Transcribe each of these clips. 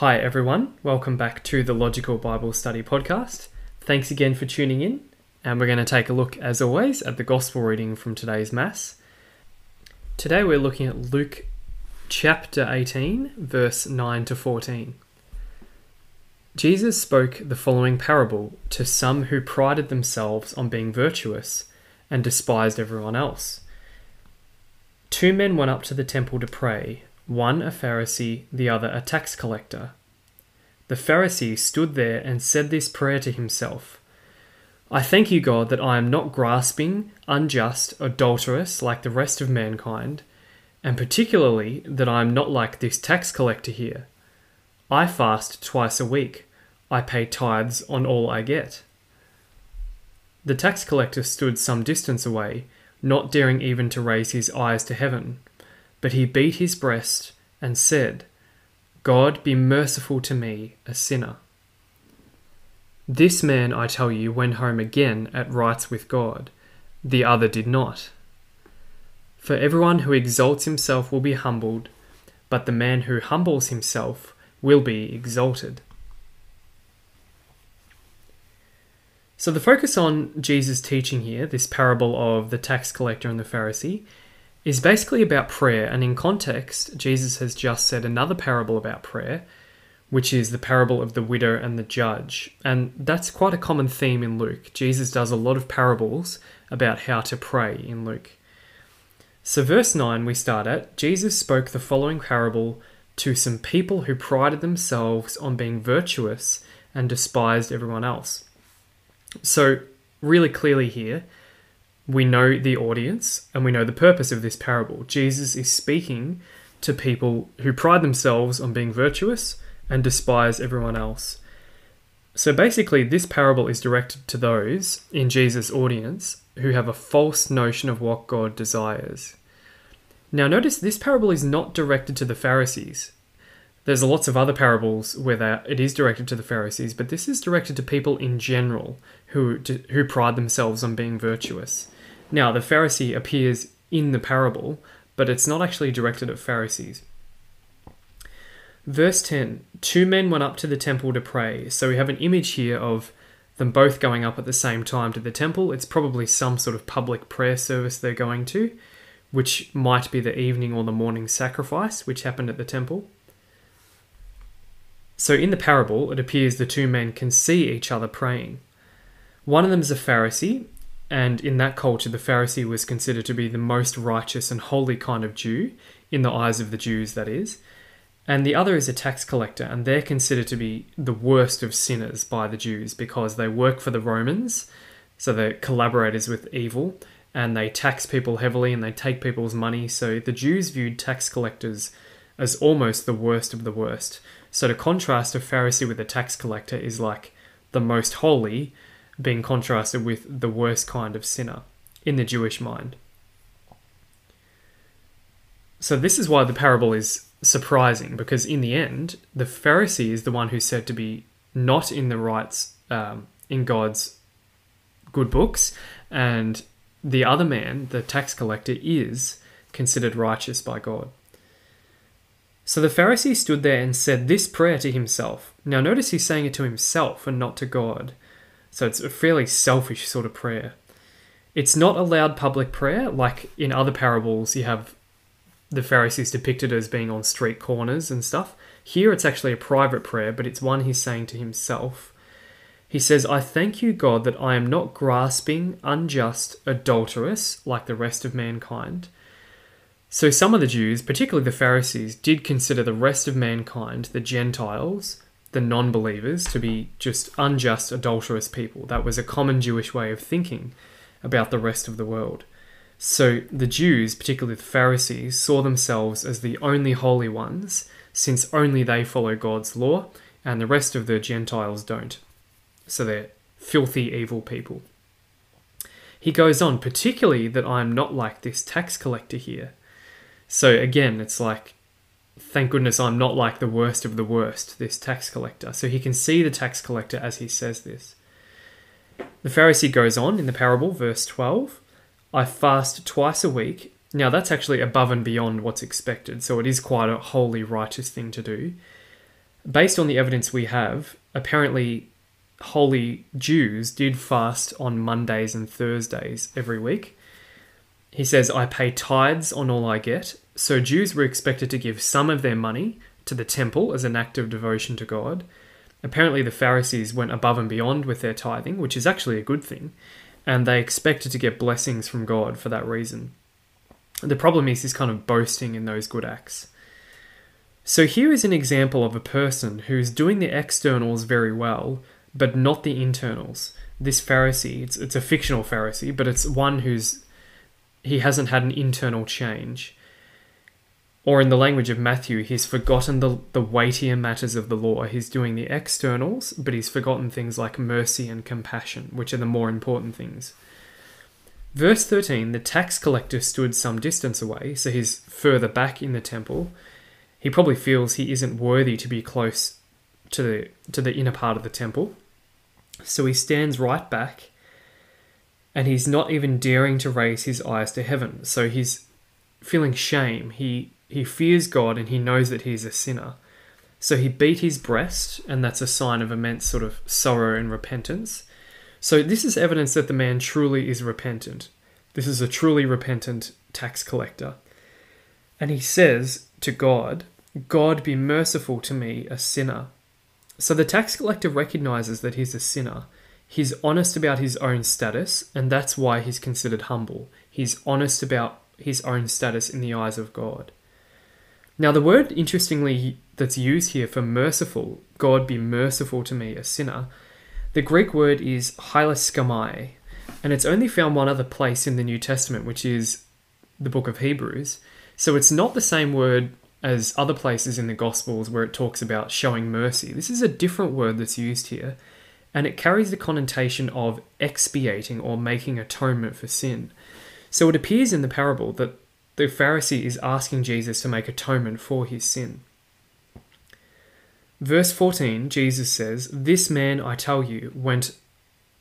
Hi, everyone. Welcome back to the Logical Bible Study Podcast. Thanks again for tuning in. And we're going to take a look, as always, at the Gospel reading from today's Mass. Today we're looking at Luke chapter 18, verse 9 to 14. Jesus spoke the following parable to some who prided themselves on being virtuous and despised everyone else. Two men went up to the temple to pray one a Pharisee, the other a tax collector. The Pharisee stood there and said this prayer to himself I thank you, God, that I am not grasping, unjust, adulterous like the rest of mankind, and particularly that I am not like this tax collector here. I fast twice a week. I pay tithes on all I get. The tax collector stood some distance away, not daring even to raise his eyes to heaven but he beat his breast and said, God be merciful to me, a sinner. This man, I tell you, went home again at rights with God. The other did not. For everyone who exalts himself will be humbled, but the man who humbles himself will be exalted. So, the focus on Jesus' teaching here, this parable of the tax collector and the Pharisee, is basically about prayer. And in context, Jesus has just said another parable about prayer, which is the parable of the widow and the judge. And that's quite a common theme in Luke. Jesus does a lot of parables about how to pray in Luke. So, verse 9, we start at Jesus spoke the following parable to some people who prided themselves on being virtuous and despised everyone else. So, really clearly here, we know the audience and we know the purpose of this parable. Jesus is speaking to people who pride themselves on being virtuous and despise everyone else. So basically, this parable is directed to those in Jesus' audience who have a false notion of what God desires. Now, notice this parable is not directed to the Pharisees. There's lots of other parables where it is directed to the Pharisees, but this is directed to people in general who, who pride themselves on being virtuous. Now, the Pharisee appears in the parable, but it's not actually directed at Pharisees. Verse 10 Two men went up to the temple to pray. So we have an image here of them both going up at the same time to the temple. It's probably some sort of public prayer service they're going to, which might be the evening or the morning sacrifice, which happened at the temple. So in the parable, it appears the two men can see each other praying. One of them is a Pharisee, and in that culture, the Pharisee was considered to be the most righteous and holy kind of Jew, in the eyes of the Jews, that is. And the other is a tax collector, and they're considered to be the worst of sinners by the Jews because they work for the Romans, so they're collaborators with evil, and they tax people heavily and they take people's money. So the Jews viewed tax collectors as almost the worst of the worst. So to contrast a Pharisee with a tax collector is like the most holy, being contrasted with the worst kind of sinner in the Jewish mind. So, this is why the parable is surprising because, in the end, the Pharisee is the one who's said to be not in the rights um, in God's good books, and the other man, the tax collector, is considered righteous by God. So the Pharisee stood there and said this prayer to himself. Now, notice he's saying it to himself and not to God. So it's a fairly selfish sort of prayer. It's not a loud public prayer, like in other parables, you have the Pharisees depicted as being on street corners and stuff. Here it's actually a private prayer, but it's one he's saying to himself. He says, I thank you, God, that I am not grasping, unjust, adulterous like the rest of mankind. So some of the Jews, particularly the Pharisees, did consider the rest of mankind, the Gentiles, the non believers to be just unjust, adulterous people. That was a common Jewish way of thinking about the rest of the world. So the Jews, particularly the Pharisees, saw themselves as the only holy ones, since only they follow God's law, and the rest of the Gentiles don't. So they're filthy, evil people. He goes on, particularly that I am not like this tax collector here. So again, it's like thank goodness I'm not like the worst of the worst, this tax collector. So he can see the tax collector as he says this. The Pharisee goes on in the parable, verse 12 I fast twice a week. Now, that's actually above and beyond what's expected, so it is quite a holy, righteous thing to do. based on the evidence we have, apparently holy Jews did fast on Mondays and Thursdays every week. He says, I pay tithes on all I get. So Jews were expected to give some of their money to the temple as an act of devotion to God. Apparently, the Pharisees went above and beyond with their tithing, which is actually a good thing, and they expected to get blessings from God for that reason. The problem is this kind of boasting in those good acts. So here is an example of a person who's doing the externals very well, but not the internals. This Pharisee, it's, it's a fictional Pharisee, but it's one who's he hasn't had an internal change. Or in the language of Matthew, he's forgotten the, the weightier matters of the law. He's doing the externals, but he's forgotten things like mercy and compassion, which are the more important things. Verse 13 the tax collector stood some distance away, so he's further back in the temple. He probably feels he isn't worthy to be close to the, to the inner part of the temple. So he stands right back and he's not even daring to raise his eyes to heaven. So he's feeling shame. He he fears God and he knows that he's a sinner. So he beat his breast, and that's a sign of immense sort of sorrow and repentance. So this is evidence that the man truly is repentant. This is a truly repentant tax collector. And he says to God, God be merciful to me, a sinner. So the tax collector recognizes that he's a sinner. He's honest about his own status, and that's why he's considered humble. He's honest about his own status in the eyes of God. Now, the word, interestingly, that's used here for merciful, God be merciful to me, a sinner, the Greek word is hilaskomai, and it's only found one other place in the New Testament, which is the book of Hebrews. So it's not the same word as other places in the Gospels where it talks about showing mercy. This is a different word that's used here, and it carries the connotation of expiating or making atonement for sin. So it appears in the parable that the Pharisee is asking Jesus to make atonement for his sin. Verse 14, Jesus says, This man, I tell you, went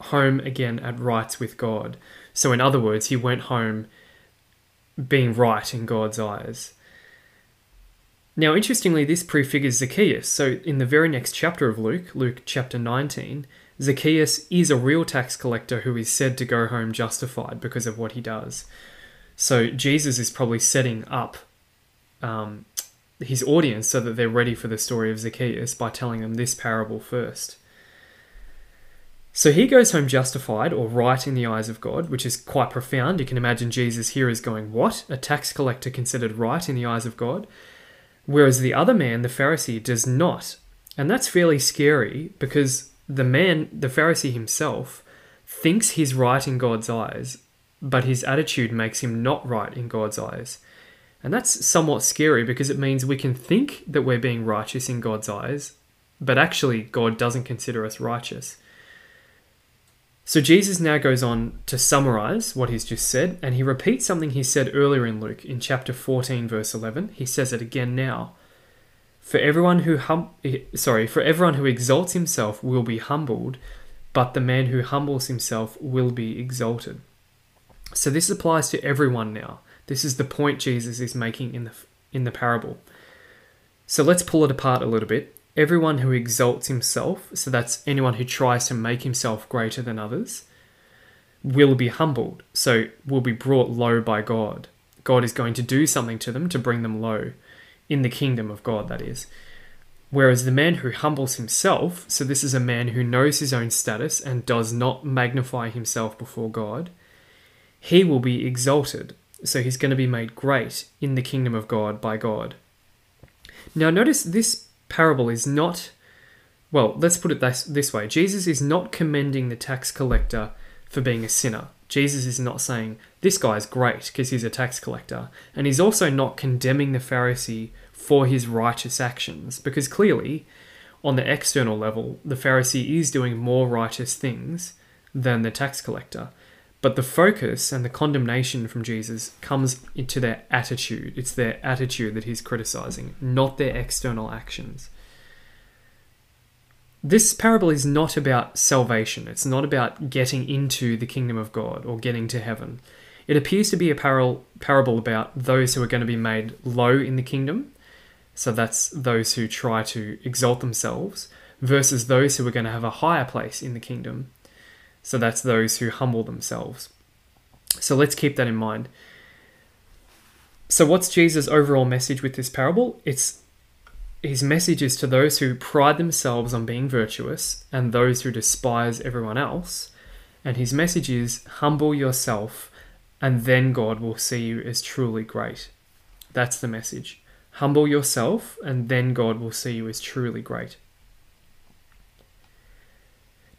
home again at rights with God. So, in other words, he went home being right in God's eyes. Now, interestingly, this prefigures Zacchaeus. So, in the very next chapter of Luke, Luke chapter 19, Zacchaeus is a real tax collector who is said to go home justified because of what he does. So Jesus is probably setting up um, his audience so that they're ready for the story of Zacchaeus by telling them this parable first. So he goes home justified or right in the eyes of God, which is quite profound. You can imagine Jesus here is going, What? A tax collector considered right in the eyes of God? Whereas the other man, the Pharisee, does not. And that's fairly scary because the man, the Pharisee himself, thinks he's right in God's eyes but his attitude makes him not right in God's eyes. And that's somewhat scary because it means we can think that we're being righteous in God's eyes, but actually, God doesn't consider us righteous. So Jesus now goes on to summarize what he's just said, and he repeats something he said earlier in Luke in chapter 14, verse 11. He says it again now. For everyone who hum- eh, sorry, for everyone who exalts himself will be humbled, but the man who humbles himself will be exalted. So this applies to everyone now. This is the point Jesus is making in the in the parable. So let's pull it apart a little bit. Everyone who exalts himself, so that's anyone who tries to make himself greater than others, will be humbled. So will be brought low by God. God is going to do something to them to bring them low in the kingdom of God that is. Whereas the man who humbles himself, so this is a man who knows his own status and does not magnify himself before God, he will be exalted. So he's going to be made great in the kingdom of God by God. Now, notice this parable is not, well, let's put it this, this way Jesus is not commending the tax collector for being a sinner. Jesus is not saying, this guy's great because he's a tax collector. And he's also not condemning the Pharisee for his righteous actions because clearly, on the external level, the Pharisee is doing more righteous things than the tax collector. But the focus and the condemnation from Jesus comes into their attitude. It's their attitude that he's criticizing, not their external actions. This parable is not about salvation. It's not about getting into the kingdom of God or getting to heaven. It appears to be a parable about those who are going to be made low in the kingdom. So that's those who try to exalt themselves versus those who are going to have a higher place in the kingdom. So that's those who humble themselves. So let's keep that in mind. So, what's Jesus' overall message with this parable? It's his message is to those who pride themselves on being virtuous and those who despise everyone else. And his message is humble yourself, and then God will see you as truly great. That's the message. Humble yourself, and then God will see you as truly great.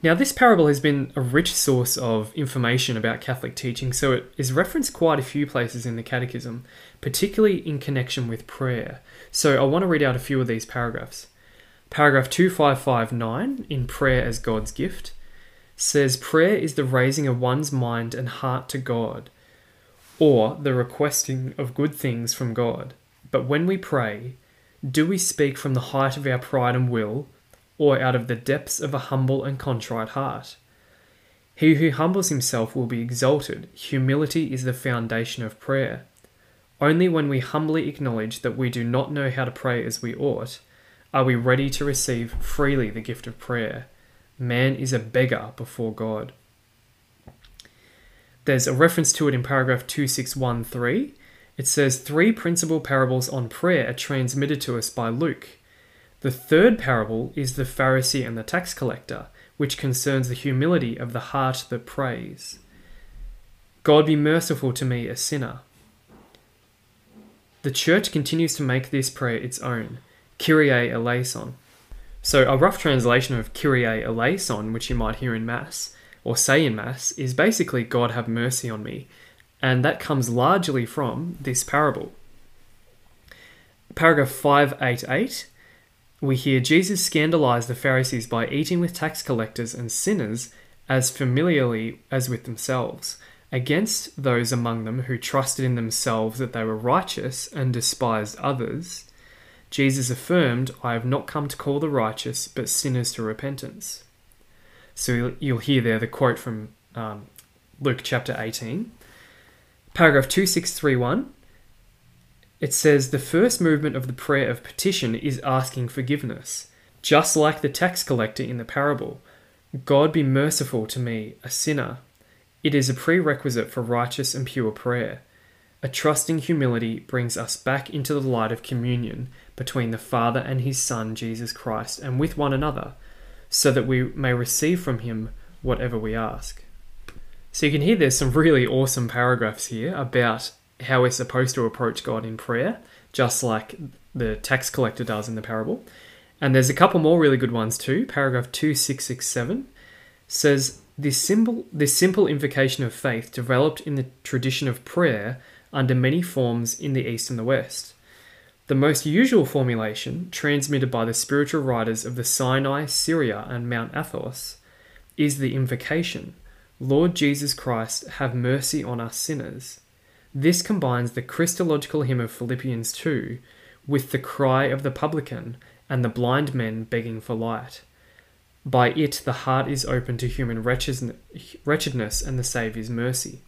Now, this parable has been a rich source of information about Catholic teaching, so it is referenced quite a few places in the Catechism, particularly in connection with prayer. So I want to read out a few of these paragraphs. Paragraph 2559 in Prayer as God's Gift says prayer is the raising of one's mind and heart to God, or the requesting of good things from God. But when we pray, do we speak from the height of our pride and will? Or out of the depths of a humble and contrite heart. He who humbles himself will be exalted. Humility is the foundation of prayer. Only when we humbly acknowledge that we do not know how to pray as we ought, are we ready to receive freely the gift of prayer. Man is a beggar before God. There's a reference to it in paragraph 2613. It says, Three principal parables on prayer are transmitted to us by Luke. The third parable is the Pharisee and the tax collector, which concerns the humility of the heart that prays. God be merciful to me, a sinner. The church continues to make this prayer its own, Kyrie eleison. So, a rough translation of Kyrie eleison, which you might hear in Mass or say in Mass, is basically God have mercy on me, and that comes largely from this parable. Paragraph 588 we hear Jesus scandalize the Pharisees by eating with tax collectors and sinners as familiarly as with themselves, against those among them who trusted in themselves that they were righteous and despised others. Jesus affirmed, I have not come to call the righteous, but sinners to repentance. So you'll hear there the quote from um, Luke chapter 18. Paragraph 2631 it says the first movement of the prayer of petition is asking forgiveness, just like the tax collector in the parable. God be merciful to me, a sinner. It is a prerequisite for righteous and pure prayer. A trusting humility brings us back into the light of communion between the Father and His Son, Jesus Christ, and with one another, so that we may receive from Him whatever we ask. So you can hear there's some really awesome paragraphs here about how we're supposed to approach God in prayer, just like the tax collector does in the parable. And there's a couple more really good ones too. Paragraph 2667 says this simple this simple invocation of faith developed in the tradition of prayer under many forms in the east and the west. The most usual formulation, transmitted by the spiritual writers of the Sinai, Syria, and Mount Athos, is the invocation Lord Jesus Christ, have mercy on us sinners. This combines the Christological hymn of Philippians 2 with the cry of the publican and the blind men begging for light. By it, the heart is open to human wretchedness and the Saviour's mercy.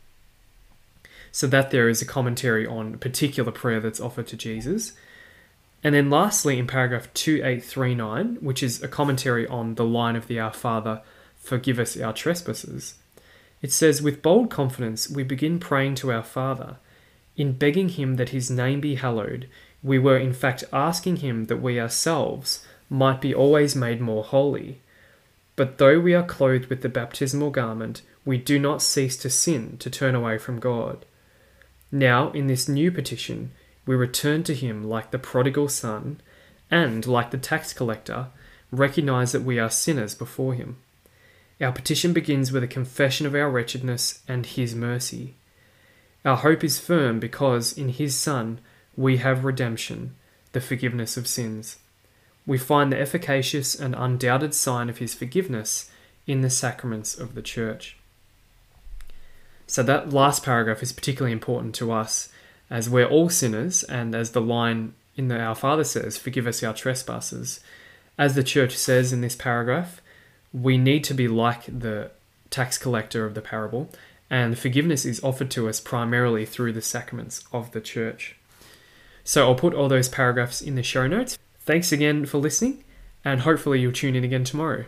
So that there is a commentary on a particular prayer that's offered to Jesus. And then lastly, in paragraph 2839, which is a commentary on the line of the Our Father, Forgive us our trespasses, it says, With bold confidence, we begin praying to our Father. In begging Him that His name be hallowed, we were in fact asking Him that we ourselves might be always made more holy. But though we are clothed with the baptismal garment, we do not cease to sin to turn away from God. Now, in this new petition, we return to Him like the prodigal son, and, like the tax collector, recognize that we are sinners before Him. Our petition begins with a confession of our wretchedness and His mercy. Our hope is firm because in His Son we have redemption, the forgiveness of sins. We find the efficacious and undoubted sign of His forgiveness in the sacraments of the Church. So, that last paragraph is particularly important to us as we're all sinners, and as the line in the Our Father says, Forgive us our trespasses. As the Church says in this paragraph, we need to be like the tax collector of the parable, and forgiveness is offered to us primarily through the sacraments of the church. So I'll put all those paragraphs in the show notes. Thanks again for listening, and hopefully you'll tune in again tomorrow.